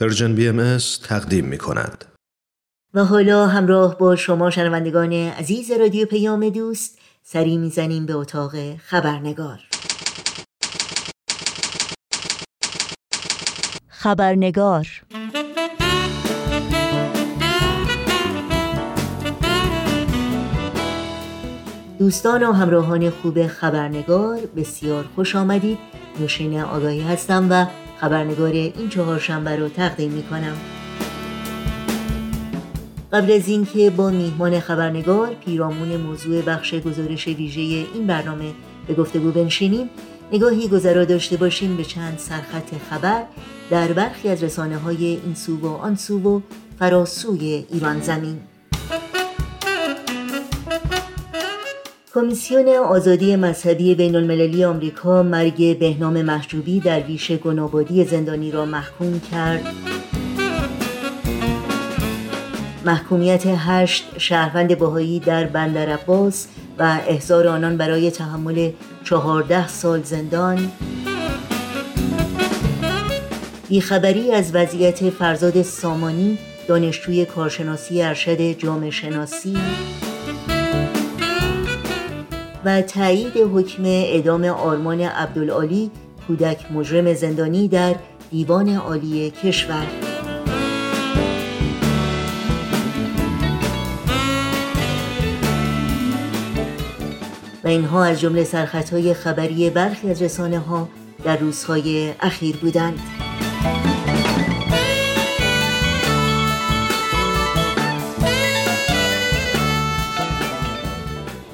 پرژن بی ام تقدیم می کند. و حالا همراه با شما شنوندگان عزیز رادیو پیام دوست سری می‌زنیم به اتاق خبرنگار. خبرنگار. دوستان و همراهان خوب خبرنگار بسیار خوش آمدید. نوشین آگاهی هستم و خبرنگار این چهارشنبه رو تقدیم می کنم قبل از اینکه با میهمان خبرنگار پیرامون موضوع بخش گزارش ویژه این برنامه به گفتگو بنشینیم نگاهی گذرا داشته باشیم به چند سرخط خبر در برخی از رسانه های این سو و آن سو و فراسوی ایران زمین. کمیسیون آزادی مذهبی بین المللی آمریکا مرگ بهنام محجوبی در ویش گنابادی زندانی را محکوم کرد. محکومیت هشت شهروند باهایی در بندر عباس و احضار آنان برای تحمل چهارده سال زندان. بیخبری از وضعیت فرزاد سامانی دانشجوی کارشناسی ارشد جامعه شناسی. و تایید حکم اعدام آرمان عبدالعالی کودک مجرم زندانی در دیوان عالی کشور. و اینها از جمله سرخطهای خبری برخی از رسانه ها در روزهای اخیر بودند.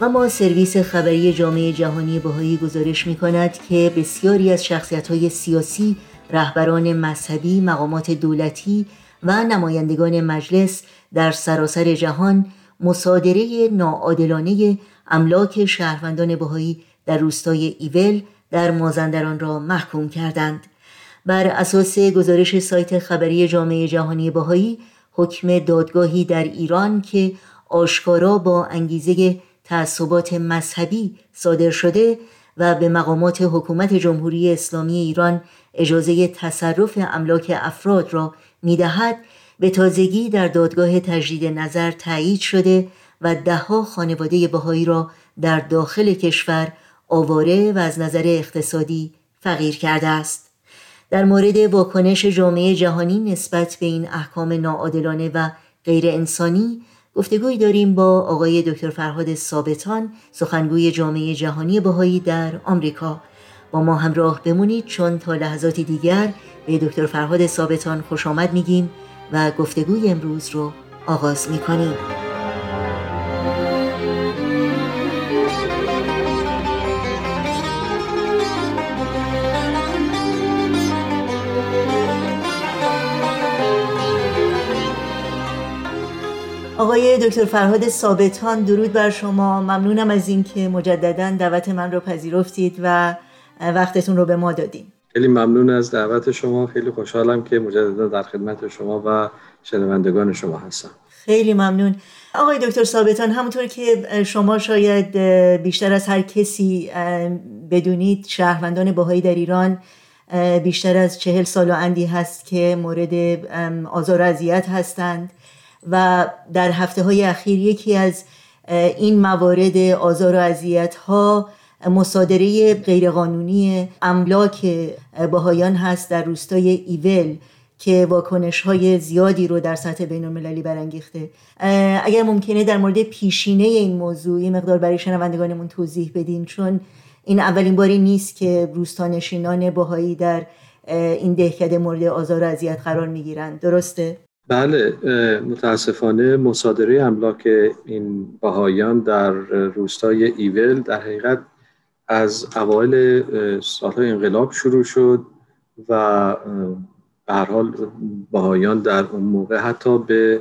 اما سرویس خبری جامعه جهانی بهایی گزارش می کند که بسیاری از شخصیت های سیاسی، رهبران مذهبی، مقامات دولتی و نمایندگان مجلس در سراسر جهان مصادره ناعادلانه املاک شهروندان بهایی در روستای ایول در مازندران را محکوم کردند. بر اساس گزارش سایت خبری جامعه جهانی بهایی حکم دادگاهی در ایران که آشکارا با انگیزه تعصبات مذهبی صادر شده و به مقامات حکومت جمهوری اسلامی ایران اجازه تصرف املاک افراد را می‌دهد به تازگی در دادگاه تجدید نظر تایید شده و دهها خانواده بهایی را در داخل کشور آواره و از نظر اقتصادی فقیر کرده است. در مورد واکنش جامعه جهانی نسبت به این احکام ناعادلانه و غیر انسانی گفتگوی داریم با آقای دکتر فرهاد ثابتان سخنگوی جامعه جهانی بهایی در آمریکا. با ما همراه بمونید چون تا لحظاتی دیگر به دکتر فرهاد ثابتان خوش آمد میگیم و گفتگوی امروز رو آغاز می‌کنیم. آقای دکتر فرهاد ثابتان درود بر شما. ممنونم از اینکه مجددا دعوت من رو پذیرفتید و وقتتون رو به ما دادیم خیلی ممنون از دعوت شما. خیلی خوشحالم که مجددا در خدمت شما و شنوندگان شما هستم. خیلی ممنون. آقای دکتر ثابتان همونطور که شما شاید بیشتر از هر کسی بدونید شهروندان باهایی در ایران بیشتر از چهل سال و اندی هست که مورد آزار و اذیت هستند. و در هفته های اخیر یکی از این موارد آزار و اذیت ها مصادره غیرقانونی املاک باهایان هست در روستای ایول که واکنش های زیادی رو در سطح بین المللی برانگیخته اگر ممکنه در مورد پیشینه این موضوع یه مقدار برای شنوندگانمون توضیح بدین چون این اولین باری نیست که روستانشینان باهایی در این دهکده مورد آزار و اذیت قرار می‌گیرند. درسته؟ بله متاسفانه مصادره املاک این بهایان در روستای ایول در حقیقت از اوایل سالهای انقلاب شروع شد و به هر حال بهایان در اون موقع حتی به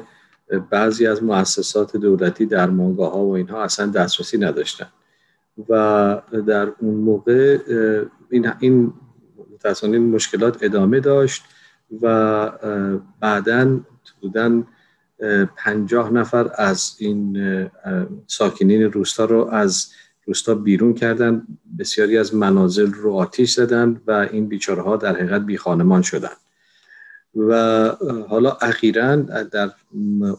بعضی از مؤسسات دولتی در مانگاه ها و اینها اصلا دسترسی نداشتن. و در اون موقع این, این متاسفانه مشکلات ادامه داشت و بعدا بودن پنجاه نفر از این ساکنین روستا رو از روستا بیرون کردن. بسیاری از منازل رو آتیش زدن و این بیچاره ها در حقیقت بی خانمان شدن. و حالا اخیرا در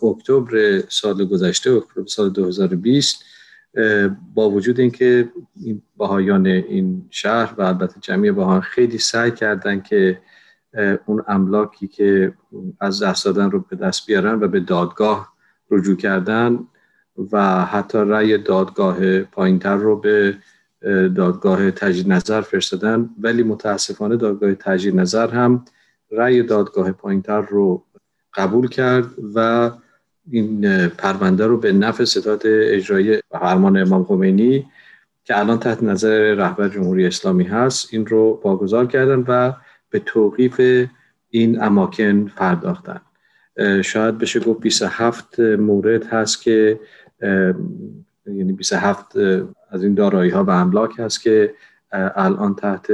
اکتبر سال گذشته اکتبر سال 2020 با وجود اینکه این بهایان این شهر و البته جمعی بهایان خیلی سعی کردن که اون املاکی که از دست دادن رو به دست بیارن و به دادگاه رجوع کردن و حتی رأی دادگاه پایینتر رو به دادگاه تجدید نظر فرستادن. ولی متاسفانه دادگاه تجدید نظر هم رأی دادگاه پایینتر رو قبول کرد و این پرونده رو به نفع ستاد اجرایی فرمان امام خمینی که الان تحت نظر رهبر جمهوری اسلامی هست این رو واگذار کردن و به توقیف این اماکن پرداختن. شاید بشه گفت 27 مورد هست که یعنی 27 از این دارایی ها و املاک هست که الان تحت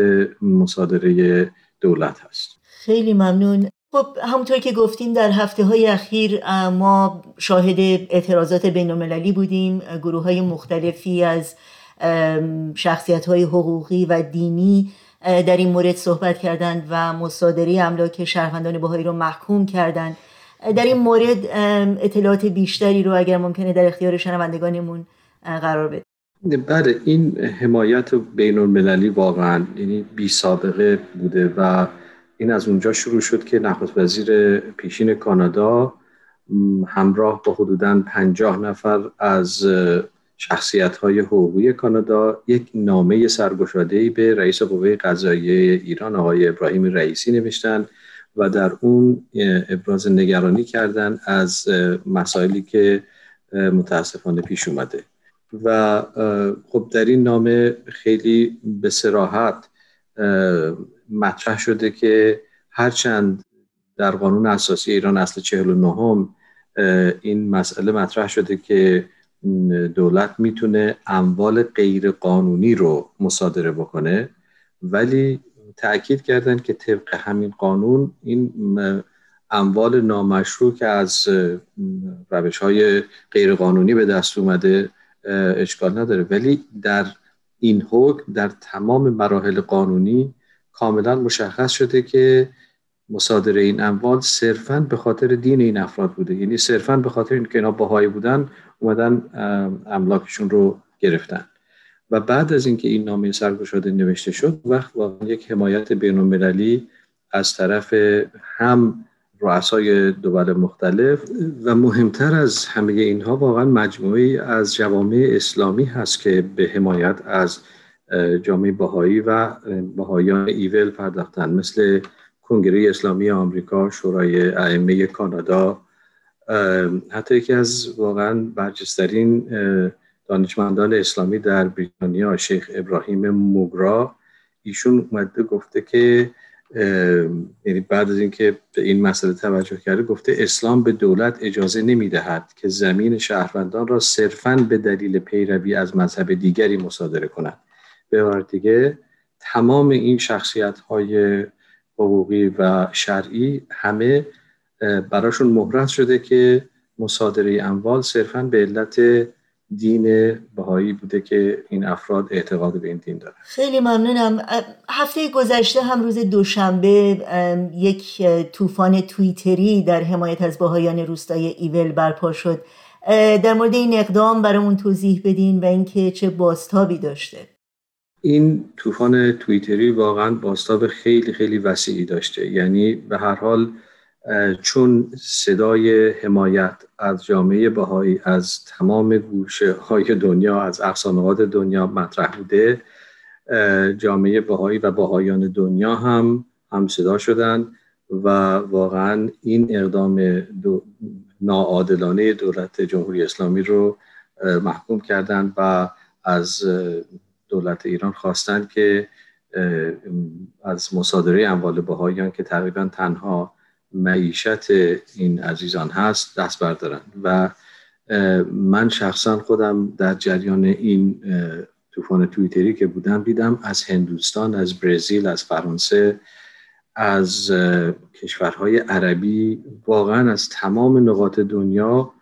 مصادره دولت هست. خیلی ممنون. خب همونطور که گفتیم در هفته های اخیر ما شاهد اعتراضات بین بودیم. گروه های مختلفی از شخصیت های حقوقی و دینی در این مورد صحبت کردند و مصادره املاک شهروندان بهایی رو محکوم کردند در این مورد اطلاعات بیشتری رو اگر ممکنه در اختیار شنوندگانمون قرار بده بله این حمایت بین المللی واقعا یعنی بی سابقه بوده و این از اونجا شروع شد که نخست وزیر پیشین کانادا همراه با حدودا پنجاه نفر از شخصیت های حقوقی کانادا یک نامه سرگشاده به رئیس قوه قضاییه ایران آقای ابراهیم رئیسی نوشتن و در اون ابراز نگرانی کردن از مسائلی که متاسفانه پیش اومده. و خب در این نامه خیلی به سراحت مطرح شده که هرچند در قانون اساسی ایران اصل 49 این مسئله مطرح شده که دولت می‌تونه اموال غیر قانونی رو مصادره بکنه ولی تاکید کردن که طبق همین قانون این اموال نامشروع که از روش های غیر قانونی به دست اومده اشکال نداره. ولی در این حکم در تمام مراحل قانونی کاملا مشخص شده که مصادره این اموال صرفا به خاطر دین این افراد بوده. یعنی صرفا به خاطر اینکه اینا باهایی بودن اومدن املاکشون رو گرفتن. و بعد از اینکه این نامه سرگشاده نوشته شد وقت واقعا یک حمایت بین از طرف هم رؤسای دول مختلف و مهمتر از همه اینها واقعا مجموعی از جوامع اسلامی هست که به حمایت از جامعه بهایی و بهایان ایول پرداختن. مثل کنگره اسلامی آمریکا شورای ائمه کانادا حتی یکی از واقعا برجسترین دانشمندان اسلامی در بریتانیا شیخ ابراهیم موگرا. ایشون اومده گفته که یعنی بعد از اینکه به این مسئله توجه کرده گفته اسلام به دولت اجازه نمی‌دهد که زمین شهروندان را صرفا به دلیل پیروی از مذهب دیگری مصادره کند. به دیگه تمام این شخصیت های حقوقی و شرعی همه براشون مهرت شده که مصادره اموال صرفا به علت دین بهایی بوده که این افراد اعتقاد به این دین دارن. خیلی ممنونم. هفته گذشته هم روز دوشنبه یک طوفان تویتری در حمایت از بهایان روستای ایول برپا شد. در مورد این اقدام برامون توضیح بدین و اینکه چه باستابی داشته. این طوفان تویتری واقعا باستاب خیلی خیلی وسیعی داشته. یعنی به هر حال چون صدای حمایت از جامعه بهایی از تمام گوشه های دنیا از اقصانقات دنیا مطرح بوده جامعه بهایی و بهایان دنیا هم هم صدا شدن و واقعا این اقدام دو ناعادلانه دولت جمهوری اسلامی رو محکوم کردند و از دولت ایران خواستند که از مصادره اموال بهاییان که تقریبا تنها معیشت این عزیزان هست دست بردارن. و من شخصا خودم در جریان این طوفان تویتری که بودم دیدم از هندوستان از برزیل از فرانسه از کشورهای عربی واقعا از تمام نقاط دنیا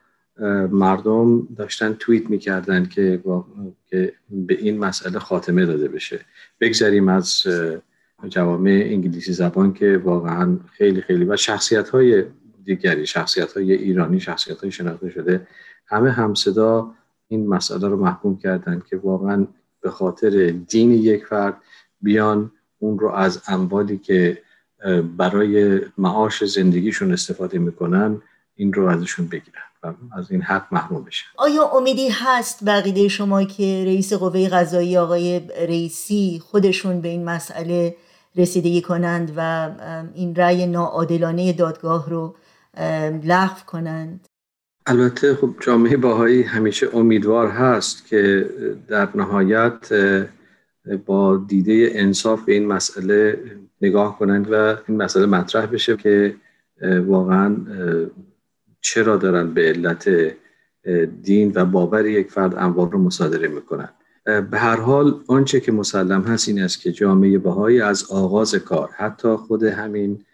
مردم داشتن توییت می‌کردن که, به این مسئله خاتمه داده بشه. بگذریم از جوامع انگلیسی زبان که واقعا خیلی خیلی و شخصیت های دیگری شخصیت های ایرانی شخصیت های شناخته شده همه همصدا این مسئله رو محکوم کردند که واقعا به خاطر دین یک فرد بیان اون رو از اموالی که برای معاش زندگیشون استفاده می‌کنن این رو ازشون بگیرن. و از این حق محروم بشن آیا امیدی هست بقیده شما که رئیس قوه قضایی آقای رئیسی خودشون به این مسئله رسیدگی کنند و این رأی ناعادلانه دادگاه رو لغو کنند؟ البته خب جامعه باهایی همیشه امیدوار هست که در نهایت با دیده انصاف به این مسئله نگاه کنند و این مسئله مطرح بشه که واقعا چرا دارن به علت دین و باور یک فرد اموال رو مصادره می‌کنن؟ به هر حال آنچه که مسلم هست این است که جامعه بهایی از آغاز کار حتی خود همین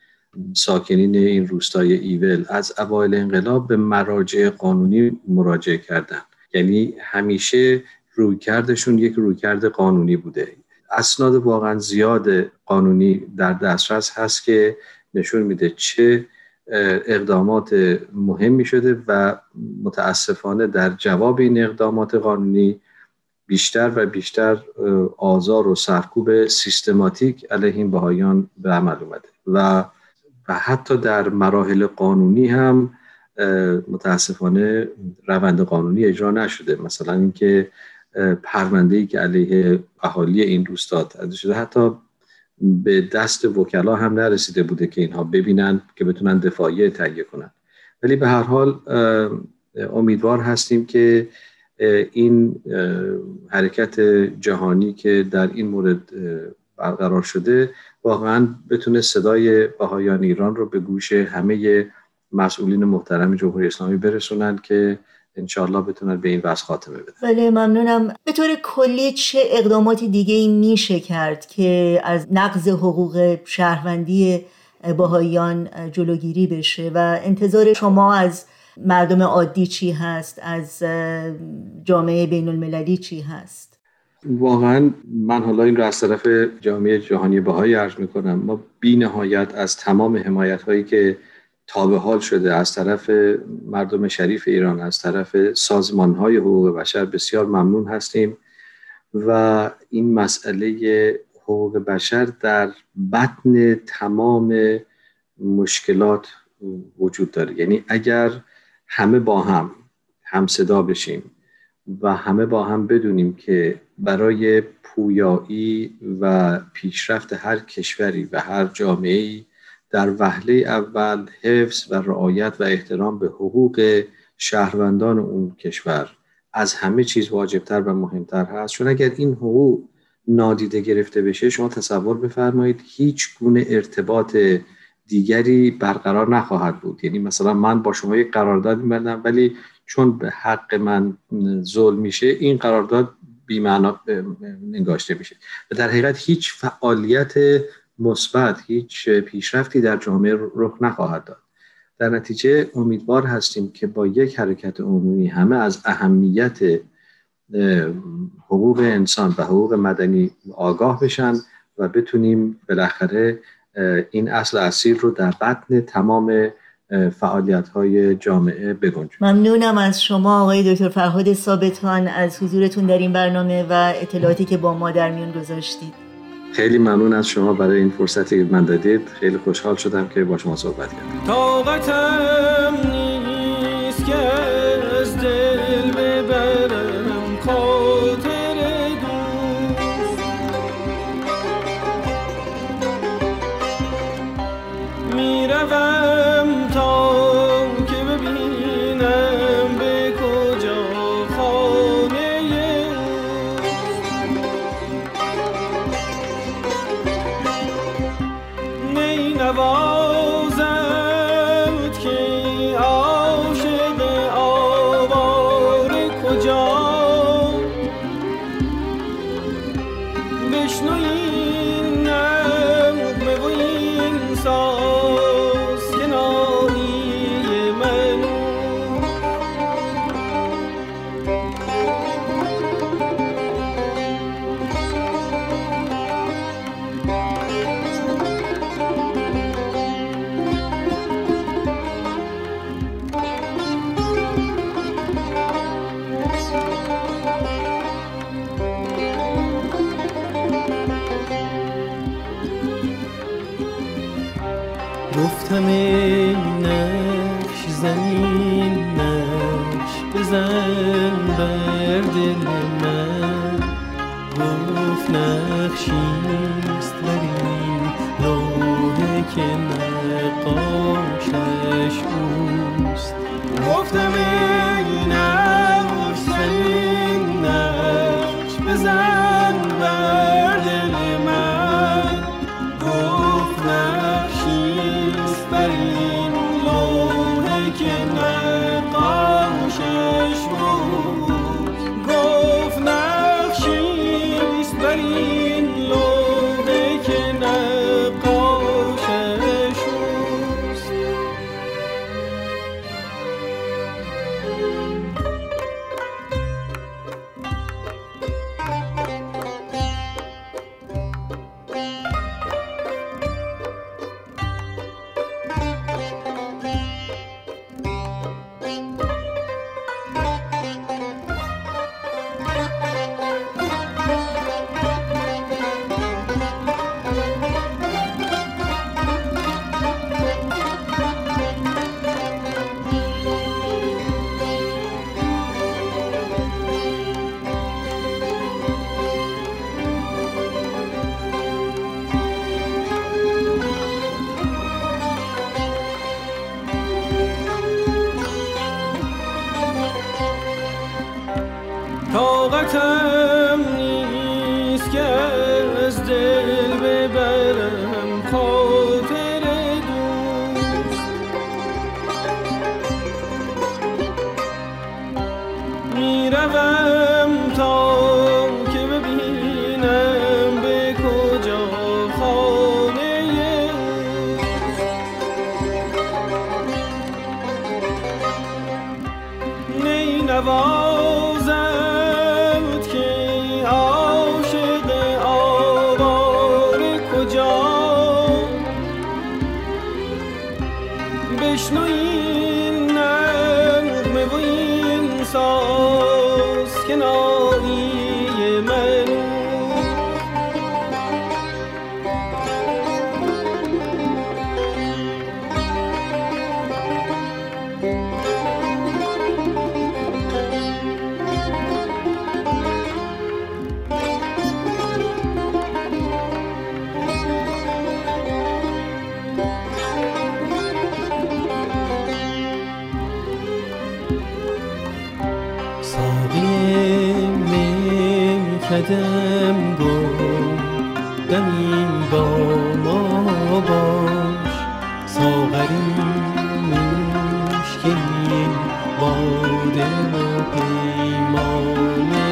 ساکنین این روستای ایول از اوایل انقلاب به مراجع قانونی مراجعه کردن. یعنی همیشه رویکردشون یک رویکرد قانونی بوده. اسناد واقعا زیاد قانونی در دسترس هست که نشون میده چه اقدامات مهمی شده و متاسفانه در جواب این اقدامات قانونی بیشتر و بیشتر آزار و سرکوب سیستماتیک علیه این بهایان به عمل اومده و و حتی در مراحل قانونی هم متاسفانه روند قانونی اجرا نشده. مثلا اینکه پرونده ای که علیه اهالی این روستا شده حتی به دست وکلا هم نرسیده بوده که اینها ببینن که بتونن دفاعیه تهیه کنن. ولی به هر حال امیدوار هستیم که این حرکت جهانی که در این مورد برقرار شده واقعا بتونه صدای بهایان ایران رو به گوش همه مسئولین محترم جمهوری اسلامی برسونن که انشاءالله بتونن به این وضع خاتمه بدن بله ممنونم. به طور کلی چه اقدامات دیگه ای میشه کرد که از نقض حقوق شهروندی باهایان جلوگیری بشه و انتظار شما از مردم عادی چی هست؟ از جامعه بین المللی چی هست؟ واقعا من حالا این رو از طرف جامعه جهانی بهایی عرض می‌کنم. ما بی نهایت از تمام حمایت هایی که تابه حال شده از طرف مردم شریف ایران از طرف سازمان های حقوق بشر بسیار ممنون هستیم و این مسئله حقوق بشر در بطن تمام مشکلات وجود داره. یعنی اگر همه با هم هم صدا بشیم و همه با هم بدونیم که برای پویایی و پیشرفت هر کشوری و هر جامعه در وهله اول حفظ و رعایت و احترام به حقوق شهروندان اون کشور از همه چیز واجبتر و مهمتر هست. چون اگر این حقوق نادیده گرفته بشه شما تصور بفرمایید هیچ گونه ارتباط دیگری برقرار نخواهد بود. یعنی مثلا من با شما یک قرارداد میبندم ولی چون به حق من ظلم میشه این قرارداد بیمعنا نگاشته میشه. و در حقیقت هیچ فعالیت مثبت هیچ پیشرفتی در جامعه رخ نخواهد داد. در نتیجه امیدوار هستیم که با یک حرکت عمومی همه از اهمیت حقوق انسان و حقوق مدنی آگاه بشن و بتونیم بالاخره این اصل اصیل رو در بطن تمام فعالیت های جامعه بگنجیم. ممنونم از شما آقای دکتر فرهاد ثابتان. از حضورتون در این برنامه و اطلاعاتی که با ما در میون گذاشتید. خیلی ممنون از شما برای این فرصتی که من دادید. خیلی خوشحال شدم که با شما صحبت کردم طاقتم نیست که auf der Meer. کدم گل دمی با ما باش ساغری مشکلی باده و پیمانه